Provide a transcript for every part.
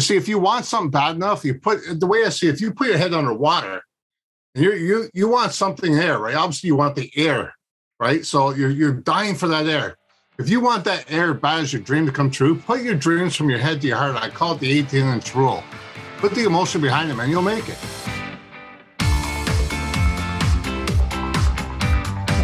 You see, if you want something bad enough, you put the way I see if you put your head underwater, you you you want something there, right? Obviously, you want the air, right? So you're you're dying for that air. If you want that air bad as your dream to come true, put your dreams from your head to your heart. I call it the 18 inch rule. Put the emotion behind them and you'll make it.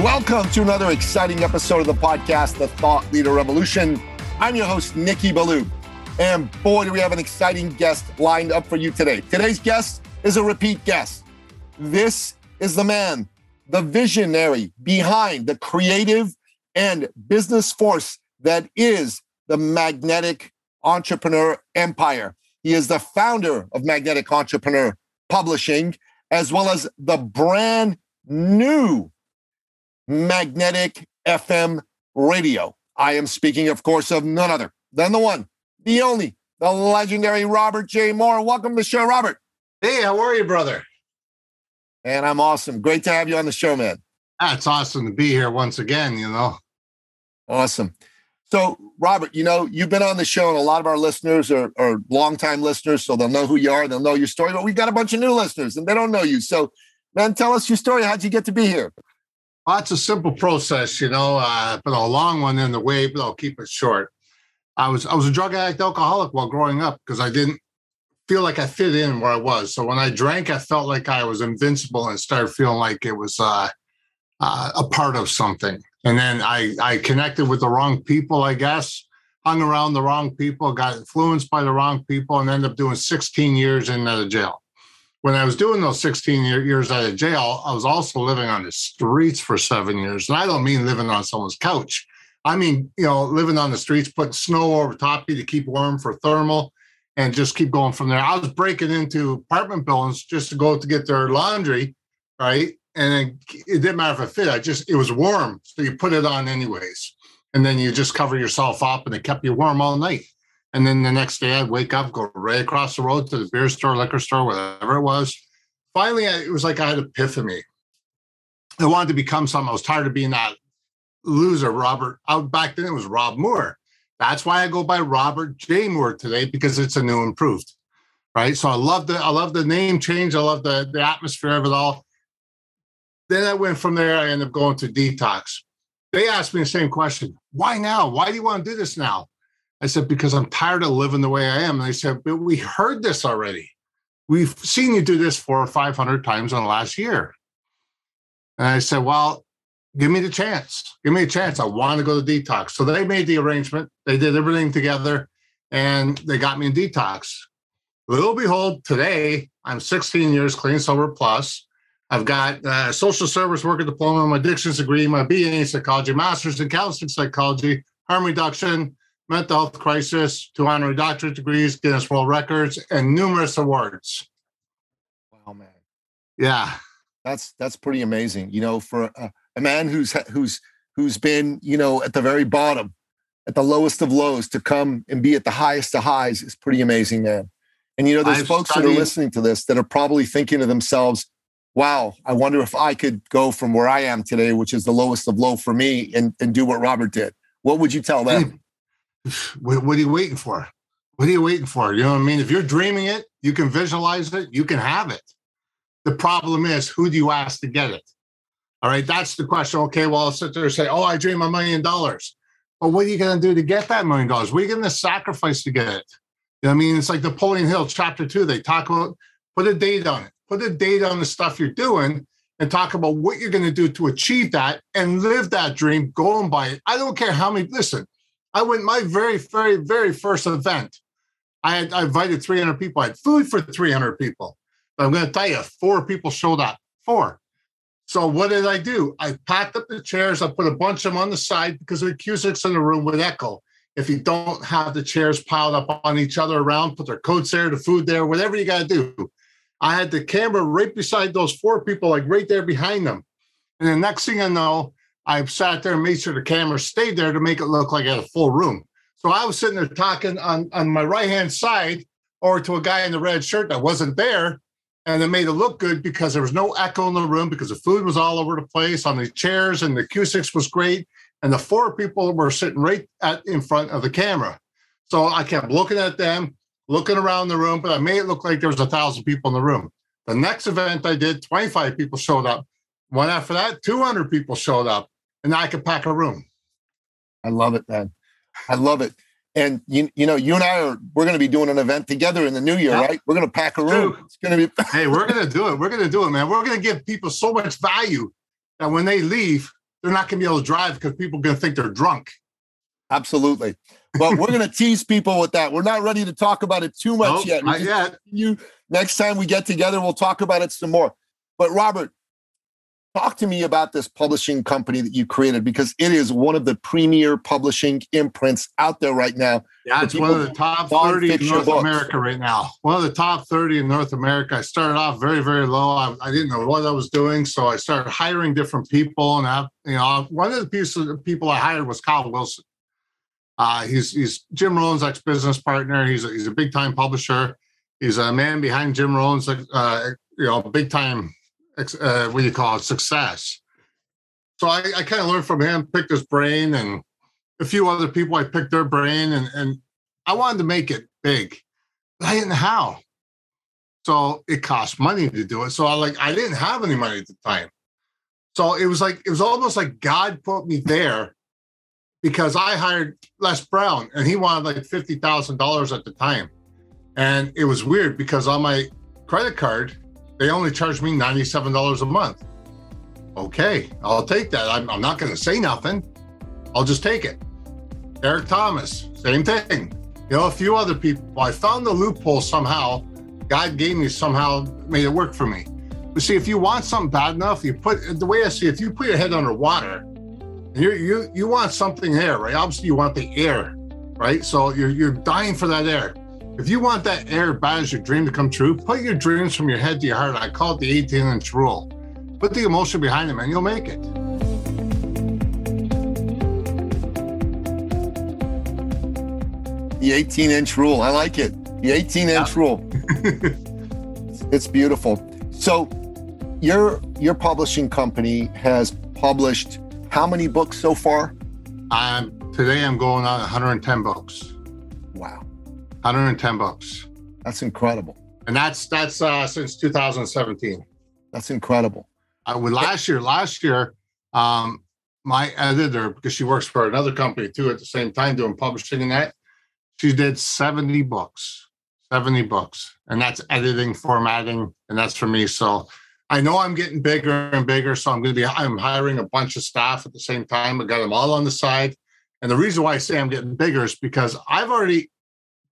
Welcome to another exciting episode of the podcast, The Thought Leader Revolution. I'm your host, Nicky Billou. And boy, do we have an exciting guest lined up for you today. Today's guest is a repeat guest. This is the man, the visionary behind the creative and business force that is the Magnetic Entrepreneur Empire. He is the founder of Magnetic Entrepreneur Publishing, as well as the brand new Magnetic FM Radio. I am speaking, of course, of none other than the one, the only, the legendary Robert J. Moore. Welcome to the show, Robert. Hey, how are you, brother? And I'm awesome. Great to have you on the show, man. It's awesome to be here once again, you know. Awesome. So, Robert, you know, you've been on the show, and a lot of our listeners are, are longtime listeners, so they'll know who you are, they'll know your story. But we've got a bunch of new listeners, and they don't know you. So, man, tell us your story. How'd you get to be here? Well, it's a simple process, you know, uh, but a long one in the way, but I'll keep it short. I was I was a drug addict, alcoholic while growing up because I didn't feel like I fit in where I was. So when I drank, I felt like I was invincible and started feeling like it was uh, uh, a part of something. And then I I connected with the wrong people, I guess, hung around the wrong people, got influenced by the wrong people, and ended up doing 16 years in out of jail when I was doing those 16 years out of jail, I was also living on the streets for seven years. And I don't mean living on someone's couch. I mean, you know, living on the streets, putting snow over top you to keep warm for thermal and just keep going from there. I was breaking into apartment buildings just to go to get their laundry, right? And it didn't matter if it fit. I just, it was warm. So you put it on anyways. And then you just cover yourself up and it kept you warm all night. And then the next day I'd wake up, go right across the road to the beer store, liquor store, whatever it was. Finally, it was like I had epiphany. I wanted to become something. I was tired of being that loser, Robert. Out back then it was Rob Moore. That's why I go by Robert J. Moore today because it's a new improved. Right. So I love the I love the name change. I love the, the atmosphere of it all. Then I went from there, I ended up going to detox. They asked me the same question. Why now? Why do you want to do this now? I said, because I'm tired of living the way I am. And they said, but we heard this already. We've seen you do this four or 500 times in the last year. And I said, well, give me the chance. Give me a chance. I want to go to detox. So they made the arrangement. They did everything together and they got me in detox. Little behold, today I'm 16 years clean, sober plus. I've got a social service worker diploma, my addictions degree, my BA in psychology, master's in counseling psychology, harm reduction, mental health crisis, two honorary doctorate degrees, Guinness World Records, and numerous awards. Wow, man. Yeah, that's that's pretty amazing. You know, for a, a man who's who's who's been you know at the very bottom, at the lowest of lows, to come and be at the highest of highs is pretty amazing, man. And you know, there's I've folks studied, that are listening to this that are probably thinking to themselves, "Wow, I wonder if I could go from where I am today, which is the lowest of low for me, and and do what Robert did." What would you tell them? Hmm. What, what are you waiting for? What are you waiting for? You know what I mean? If you're dreaming it, you can visualize it, you can have it. The problem is, who do you ask to get it? All right, that's the question. Okay, well, I'll sit there and say, oh, I dream a million dollars. But what are you going to do to get that million dollars? What are you going to sacrifice to get it? You know I mean? It's like Napoleon Hill, chapter two. They talk about put a date on it, put a date on the stuff you're doing, and talk about what you're going to do to achieve that and live that dream, go and buy it. I don't care how many, listen, I went my very, very, very first event. I had I invited 300 people. I had food for 300 people. But I'm going to tell you, four people showed up. Four. So what did I do? I packed up the chairs. I put a bunch of them on the side because the acoustics in the room would echo. If you don't have the chairs piled up on each other around, put their coats there, the food there, whatever you got to do. I had the camera right beside those four people, like right there behind them. And the next thing I know, I sat there and made sure the camera stayed there to make it look like I had a full room. So I was sitting there talking on, on my right hand side or to a guy in the red shirt that wasn't there. And it made it look good because there was no echo in the room because the food was all over the place on the chairs and the acoustics was great. And the four people were sitting right at, in front of the camera. So I kept looking at them, looking around the room, but I made it look like there was a thousand people in the room. The next event I did, 25 people showed up. One after that, 200 people showed up, and I could pack a room. I love it, man. I love it. And you, you know, you and I are we're going to be doing an event together in the new year, right? We're going to pack a room. It's going to be. hey, we're going to do it. We're going to do it, man. We're going to give people so much value that when they leave, they're not going to be able to drive because people are going to think they're drunk. Absolutely. But we're going to tease people with that. We're not ready to talk about it too much nope, yet. Not yet. You next time we get together, we'll talk about it some more. But Robert, Talk to me about this publishing company that you created because it is one of the premier publishing imprints out there right now. Yeah, it's one of the top 30 in North books. America right now. One of the top 30 in North America. I started off very, very low. I, I didn't know what I was doing. So I started hiring different people. And I, you know, one of the pieces of people I hired was Kyle Wilson. Uh, he's he's Jim Rohn's ex business partner. He's a, he's a big time publisher. He's a man behind Jim Rohn's, uh, you know, big time uh, what do you call it, success. So I, I kind of learned from him, picked his brain, and a few other people. I picked their brain, and and I wanted to make it big, but I didn't know how. So it cost money to do it. So I like I didn't have any money at the time. So it was like it was almost like God put me there because I hired Les Brown and he wanted like fifty thousand dollars at the time, and it was weird because on my credit card they only charge me $97 a month. Okay, I'll take that. I'm, I'm not going to say nothing. I'll just take it. Eric Thomas, same thing. You know, a few other people. I found the loophole somehow. God gave me somehow, made it work for me. But see, if you want something bad enough, you put the way I see if you put your head underwater, you you you want something there, right? Obviously, you want the air, right? So you're you're dying for that air. If you want that air as your dream to come true, put your dreams from your head to your heart. I call it the 18 inch rule. Put the emotion behind them and you'll make it. The 18 inch rule. I like it. The 18 inch yeah. rule. it's beautiful. So your your publishing company has published how many books so far? Um, today I'm going on 110 books. 110 bucks. That's incredible. And that's that's uh, since 2017. That's incredible. Uh, with last year, last year, um, my editor, because she works for another company too at the same time doing publishing and that, she did 70 books, 70 books. And that's editing, formatting, and that's for me. So I know I'm getting bigger and bigger. So I'm going to be, I'm hiring a bunch of staff at the same time. I got them all on the side. And the reason why I say I'm getting bigger is because I've already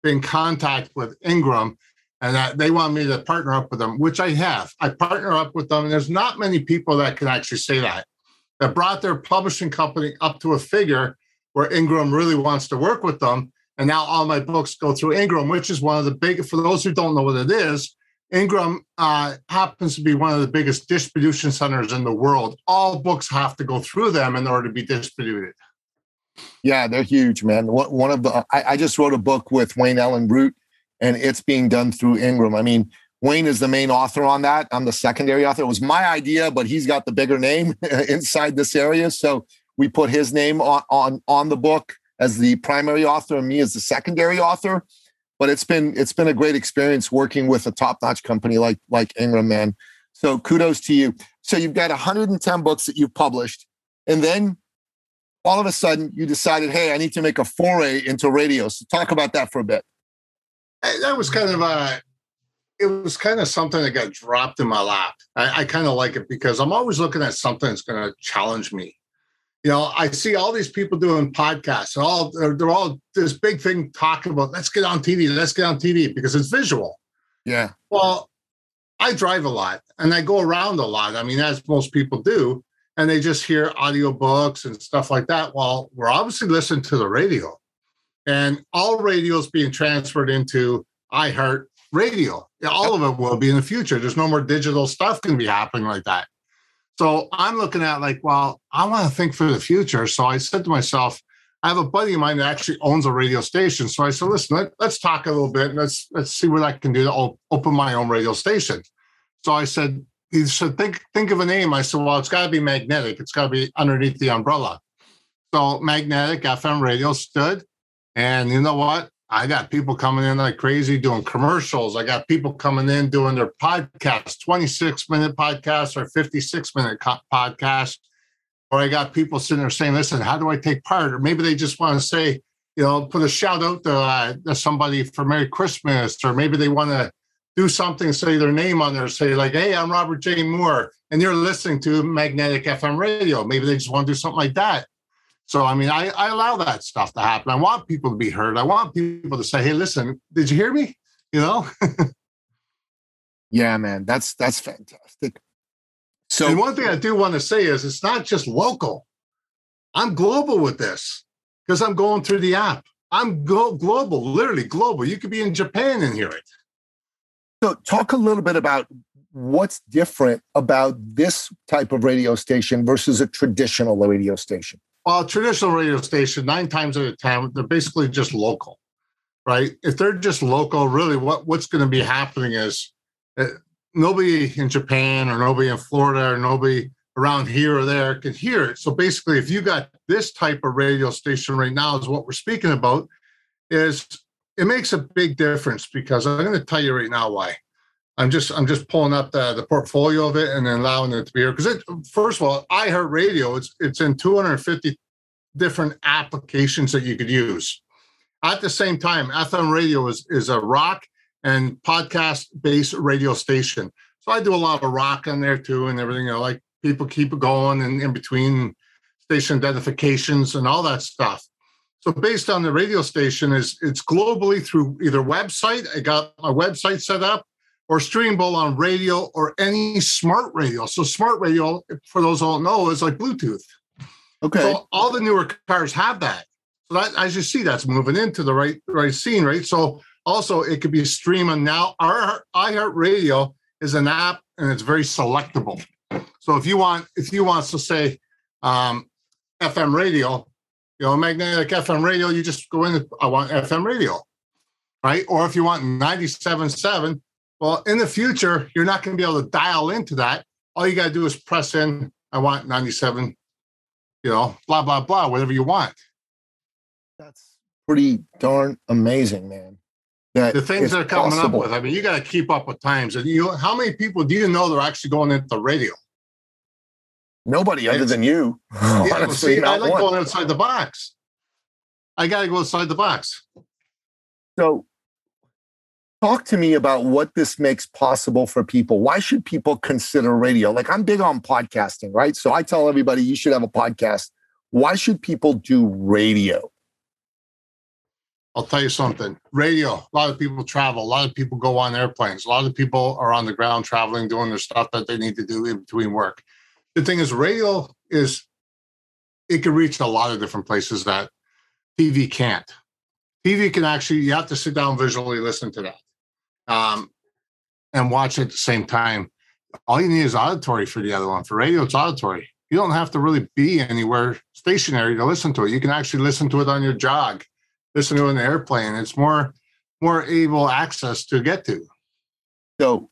in contact with Ingram and that they want me to partner up with them, which I have. I partner up with them, and there's not many people that can actually say that. That brought their publishing company up to a figure where Ingram really wants to work with them. And now all my books go through Ingram, which is one of the big, for those who don't know what it is, Ingram uh, happens to be one of the biggest distribution centers in the world. All books have to go through them in order to be distributed. Yeah, they're huge, man. One of the I, I just wrote a book with Wayne Allyn Root, and it's being done through Ingram. I mean, Wayne is the main author on that. I'm the secondary author. It was my idea, but he's got the bigger name inside this area, so we put his name on on on the book as the primary author, and me as the secondary author. But it's been it's been a great experience working with a top notch company like like Ingram, man. So kudos to you. So you've got 110 books that you've published, and then all of a sudden you decided, hey, I need to make a foray into radio. So talk about that for a bit. That was kind of a, it was kind of something that got dropped in my lap. I, I kind of like it because I'm always looking at something that's going to challenge me. You know, I see all these people doing podcasts and all they're, they're all this big thing talking about let's get on TV, let's get on TV because it's visual. Yeah. Well, I drive a lot and I go around a lot. I mean, as most people do and they just hear audiobooks and stuff like that. Well, we're obviously listening to the radio. and all radio is being transferred into iHeart Radio. All of it will be in the future. There's no more digital stuff going to be happening like that. So I'm looking at like, well, I want to think for the future. So I said to myself, I have a buddy of mine that actually owns a radio station. So I said, listen, let, us talk a little bit and let's let's see what I can do to open my own radio station. So I said, he said, think think of a name. I said, well, it's got to be magnetic. It's got to be underneath the umbrella. So magnetic FM radio stood, and you know what? I got people coming in like crazy doing commercials. I got people coming in doing their podcasts, 26 minute podcasts or 56 minute co- podcasts. Or I got people sitting there saying, listen, how do I take part? Or maybe they just want to say, you know, put a shout out to, uh, to somebody for Merry Christmas. Or maybe they want to do something, say their name on there, say like, hey, I'm Robert J. Moore. And you're listening to Magnetic FM radio. Maybe they just want to do something like that. So, I mean, I, I allow that stuff to happen. I want people to be heard. I want people to say, hey, listen, did you hear me? You know? yeah, man, that's that's fantastic. So, and one thing I do want to say is it's not just local. I'm global with this because I'm going through the app. I'm go- global, literally global. You could be in Japan and hear it. So, talk a little bit about what's different about this type of radio station versus a traditional radio station. Well, traditional radio station, nine times out of 10, they're basically just local, right? If they're just local, really what, what's going to be happening is uh, nobody in Japan or nobody in Florida or nobody around here or there can hear it. So basically, if you got this type of radio station right now, is what we're speaking about, is it makes a big difference because I'm going to tell you right now why. I'm just I'm just pulling up the, the portfolio of it and then allowing it to be here because first of all iHeartRadio it's it's in 250 different applications that you could use. At the same time, FM radio is is a rock and podcast based radio station. So I do a lot of rock on there too and everything. I like people keep it going and in between station identifications and all that stuff. So based on the radio station is it's globally through either website. I got my website set up or streamable on radio or any smart radio. So smart radio, for those who don't know, is like Bluetooth. Okay. So all the newer cars have that. So that as you see, that's moving into the right right scene, right? So also it could be streaming now. Our iHeartRadio is an app and it's very selectable. So if you want, if you want to say um, FM radio, you know, magnetic FM radio, you just go in. I want FM radio, right? Or if you want 97.7, well, in the future, you're not going to be able to dial into that. All you got to do is press in, I want 97, you know, blah, blah, blah, whatever you want. That's pretty darn amazing, man. That the things they're coming possible. up with. I mean, you got to keep up with times. And you, how many people do you know they're actually going into the radio? Nobody other than you. Oh, yeah, Honestly, see, I like one. going outside the box. I got to go outside the box. So talk to me about what this makes possible for people. Why should people consider radio? Like I'm big on podcasting, right? So I tell everybody you should have a podcast. Why should people do radio? I'll tell you something. Radio, a lot of people travel, a lot of people go on airplanes, a lot of people are on the ground traveling, doing their stuff that they need to do in between work. The thing is, radio is it can reach a lot of different places that TV can't. TV can actually, you have to sit down visually listen to that um, and watch at the same time. All you need is auditory for the other one. For radio, it's auditory. You don't have to really be anywhere stationary to listen to it. You can actually listen to it on your jog, listen to it in the airplane. It's more more able access to get to. So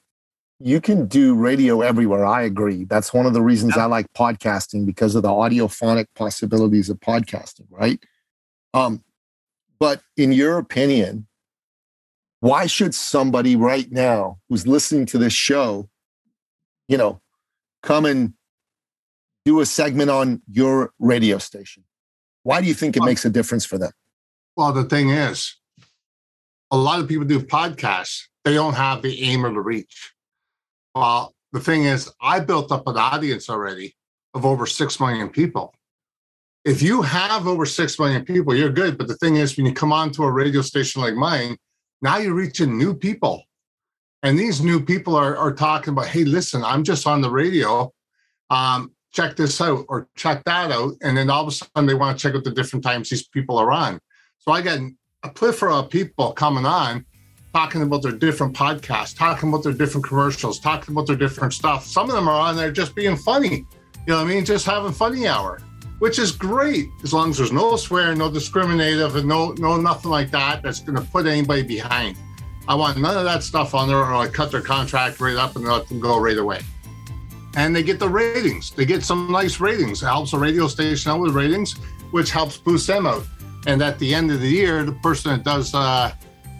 you can do radio everywhere. I agree. That's one of the reasons. I like podcasting because of the audiophonic possibilities of podcasting, right? Um, but in your opinion, why should somebody right now who's listening to this show, you know, come and do a segment on your radio station? Why do you think it makes a difference for them? Well, the thing is, a lot of people do podcasts, they don't have the aim or the reach. Well, the thing is, I built up an audience already of over 6 million people. If you have over 6 million people, you're good. But the thing is, when you come on to a radio station like mine, now you're reaching new people. And these new people are, are talking about, hey, listen, I'm just on the radio. Um, check this out or check that out. And then all of a sudden they want to check out the different times these people are on. So I got a plethora of people coming on talking about their different podcasts, talking about their different commercials, talking about their different stuff. Some of them are on there just being funny. You know what I mean? Just having funny hour, which is great as long as there's no swearing, no discriminative, and no no nothing like that that's going to put anybody behind. I want none of that stuff on there, or I cut their contract right up and let them go right away. And they get the ratings. They get some nice ratings. It helps the radio station out with ratings, which helps boost them out. And at the end of the year, the person that does uh,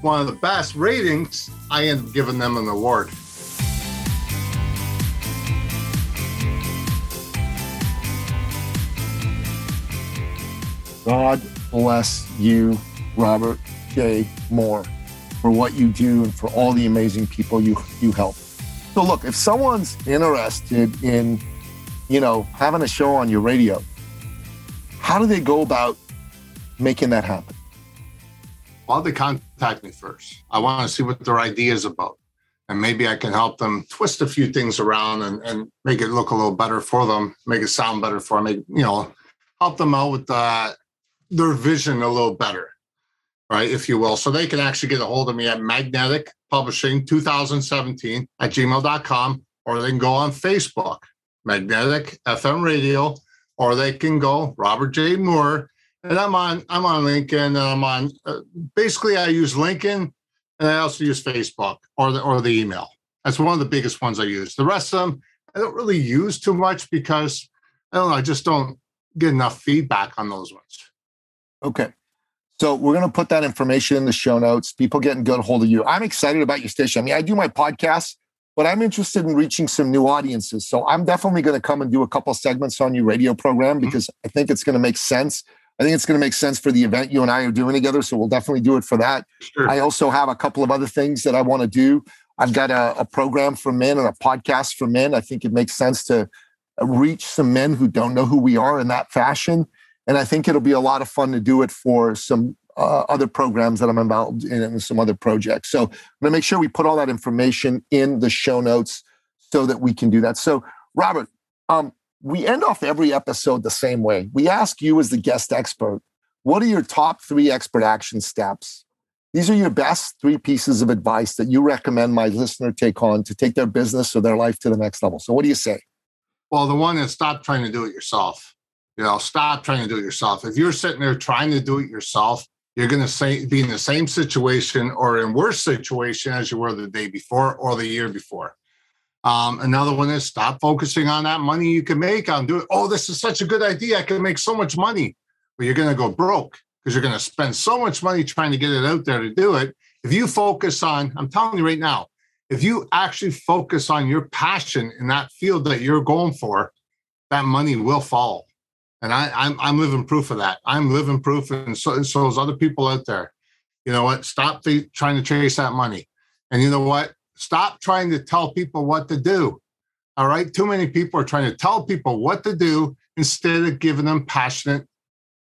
one of the best ratings, I end up giving them an award. God bless you, Robert J. Moore, for what you do and for all the amazing people you you help. So look, if someone's interested in, you know, having a show on your radio, how do they go about making that happen? Well, they contact me first. I want to see what their idea is about. And maybe I can help them twist a few things around and, and make it look a little better for them, make it sound better for them, make, you know, help them out with uh, their vision a little better, right, if you will. So they can actually get a hold of me at Magnetic Publishing 2017 at gmail.com, or they can go on Facebook, Magnetic FM Radio, or they can go Robert J. Moore. And I'm on I'm on LinkedIn and I'm on uh, basically I use LinkedIn and I also use Facebook or the or the email. That's one of the biggest ones I use. The rest of them I don't really use too much because I don't know, I just don't get enough feedback on those ones. Okay. So we're going to put that information in the show notes. People getting good hold of you. I'm excited about your station. I mean, I do my podcast, but I'm interested in reaching some new audiences. So I'm definitely going to come and do a couple segments on your radio program mm-hmm. because mm-hmm. I think it's going to make sense. I think it's going to make sense for the event you and I are doing together. So we'll definitely do it for that. Sure. I also have a couple of other things that I want to do. I've got a, a program for men and a podcast for men. I think it makes sense to reach some men who don't know who we are in that fashion. And I think it'll be a lot of fun to do it for some uh, other programs that I'm involved in and some other projects. So I'm going to make sure we put all that information in the show notes so that we can do that. So, Robert, um, we end off every episode the same way. We ask you, as the guest expert, what are your top three expert action steps? These are your best three pieces of advice that you recommend my listener take on to take their business or their life to the next level. So, what do you say? Well, the one is stop trying to do it yourself. You know, stop trying to do it yourself. If you're sitting there trying to do it yourself, you're going to say be in the same situation or in worse situation as you were the day before or the year before. Um, another one is stop focusing on that money you can make on doing. Oh, this is such a good idea. I can make so much money, but you're going to go broke because you're going to spend so much money trying to get it out there to do it. If you focus on, I'm telling you right now, if you actually focus on your passion in that field that you're going for, that money will follow. And I, I'm I'm living proof of that. I'm living proof, and so so is other people out there. You know what? Stop the, trying to chase that money, and you know what? Stop trying to tell people what to do. All right, too many people are trying to tell people what to do instead of giving them passionate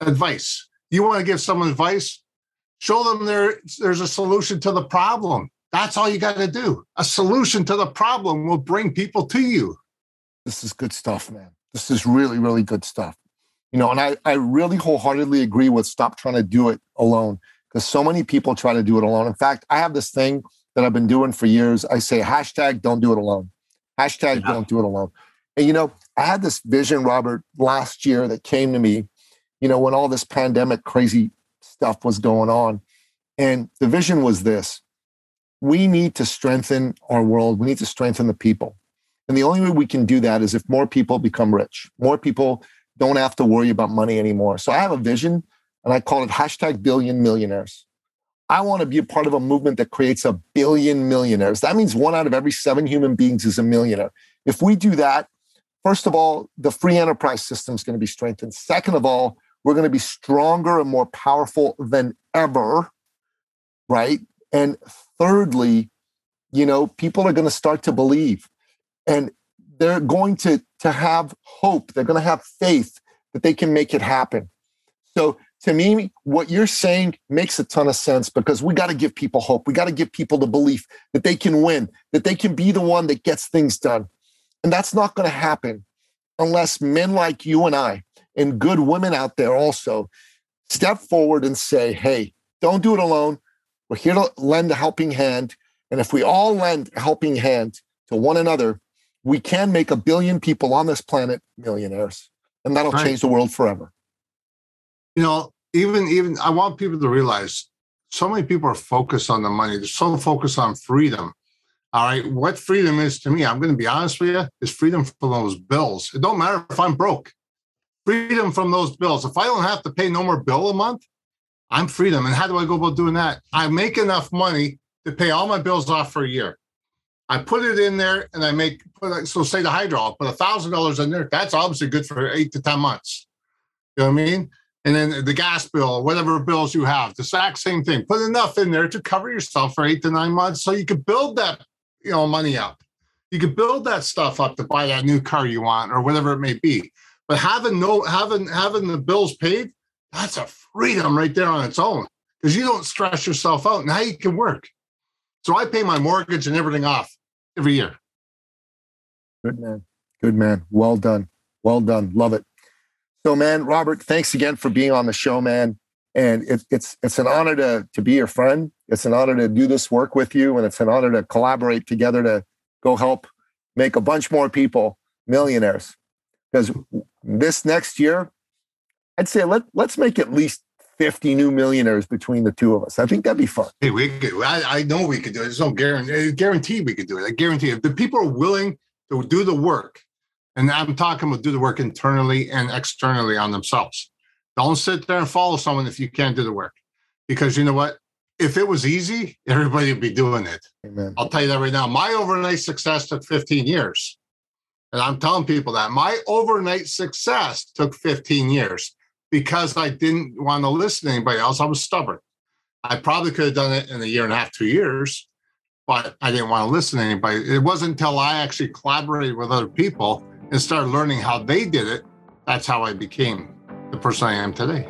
advice. You want to give someone advice? Show them there there's a solution to the problem. That's all you got to do. A solution to the problem will bring people to you. This is good stuff, man. This is really, really good stuff. You know, and I, I really wholeheartedly agree with stop trying to do it alone because so many people try to do it alone. In fact, I have this thing that I've been doing for years. I say hashtag don't do it alone. Hashtag yeah. don't do it alone. And you know, I had this vision, Robert, last year that came to me, you know, when all this pandemic crazy stuff was going on. And the vision was this we need to strengthen our world, we need to strengthen the people. And the only way we can do that is if more people become rich, more people don't have to worry about money anymore. So I have a vision and I call it hashtag billion millionaires. I want to be a part of a movement that creates a billion millionaires. That means one out of every seven human beings is a millionaire. If we do that, first of all, the free enterprise system is going to be strengthened. Second of all, we're going to be stronger and more powerful than ever, right? And thirdly, you know, people are going to start to believe. And they're going to, to have hope. They're going to have faith that they can make it happen. So to me, what you're saying makes a ton of sense because we got to give people hope. We got to give people the belief that they can win, that they can be the one that gets things done. And that's not going to happen unless men like you and I and good women out there also step forward and say, hey, Don't do it alone. We're here to lend a helping hand. And if we all lend a helping hand to one another, we can make a billion people on this planet millionaires. And that'll right. change the world forever. You know, even even I want people to realize so many people are focused on the money. They're so focused on freedom. All right. What freedom is to me, I'm going to be honest with you, is freedom from those bills. It don't matter if I'm broke. Freedom from those bills. If I don't have to pay no more bill a month, I'm freedom. And how do I go about doing that? I make enough money to pay all my bills off for a year. I put it in there and I make so say the hydro, I'll put a thousand dollars in there. That's obviously good for eight to ten months. You know what I mean? And then the gas bill, whatever bills you have, the exact same thing. Put enough in there to cover yourself for eight to nine months so you could build that, you know, money up. You could build that stuff up to buy that new car you want or whatever it may be. But having no having having the bills paid, that's a freedom right there on its own. Because you don't stress yourself out. Now you can work. So I pay my mortgage and everything off every year. Good man. Good man. Well done. Well done. Love it. So, man, Robert, thanks again for being on the show, man. And it, it's it's an honor to to be your friend. It's an honor to do this work with you, and it's an honor to collaborate together to go help make a bunch more people millionaires. Because this next year, I'd say let let's make at least 50 new millionaires between the two of us. I think that'd be fun. Hey, we could, I, I know we could do it. There's no guarantee, guarantee we could do it. I guarantee if the people are willing to do the work, and I'm talking about do the work internally and externally on themselves. Don't sit there and follow someone if you can't do the work. Because you know what? If it was easy, everybody would be doing it. Amen. I'll tell you that right now. My overnight success took 15 years. And I'm telling people that my overnight success took 15 years because I didn't want to listen to anybody else. I was stubborn. I probably could have done it in a year and a half, two years, but I didn't want to listen to anybody. It wasn't until I actually collaborated with other people and started learning how they did it. That's how I became the person I am today.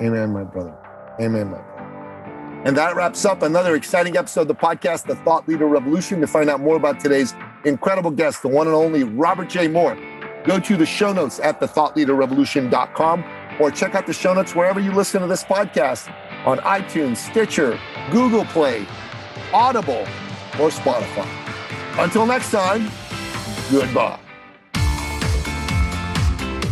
Amen, my brother. Amen, my brother. And that wraps up another exciting episode of the podcast, The Thought Leader Revolution. To find out more about today's incredible guest, the one and only Robert J. Moore, go to the show notes at thethoughtleaderrevolution.com or check out the show notes wherever you listen to this podcast on iTunes, Stitcher, Google Play, Audible, or Spotify. Until next time, goodbye.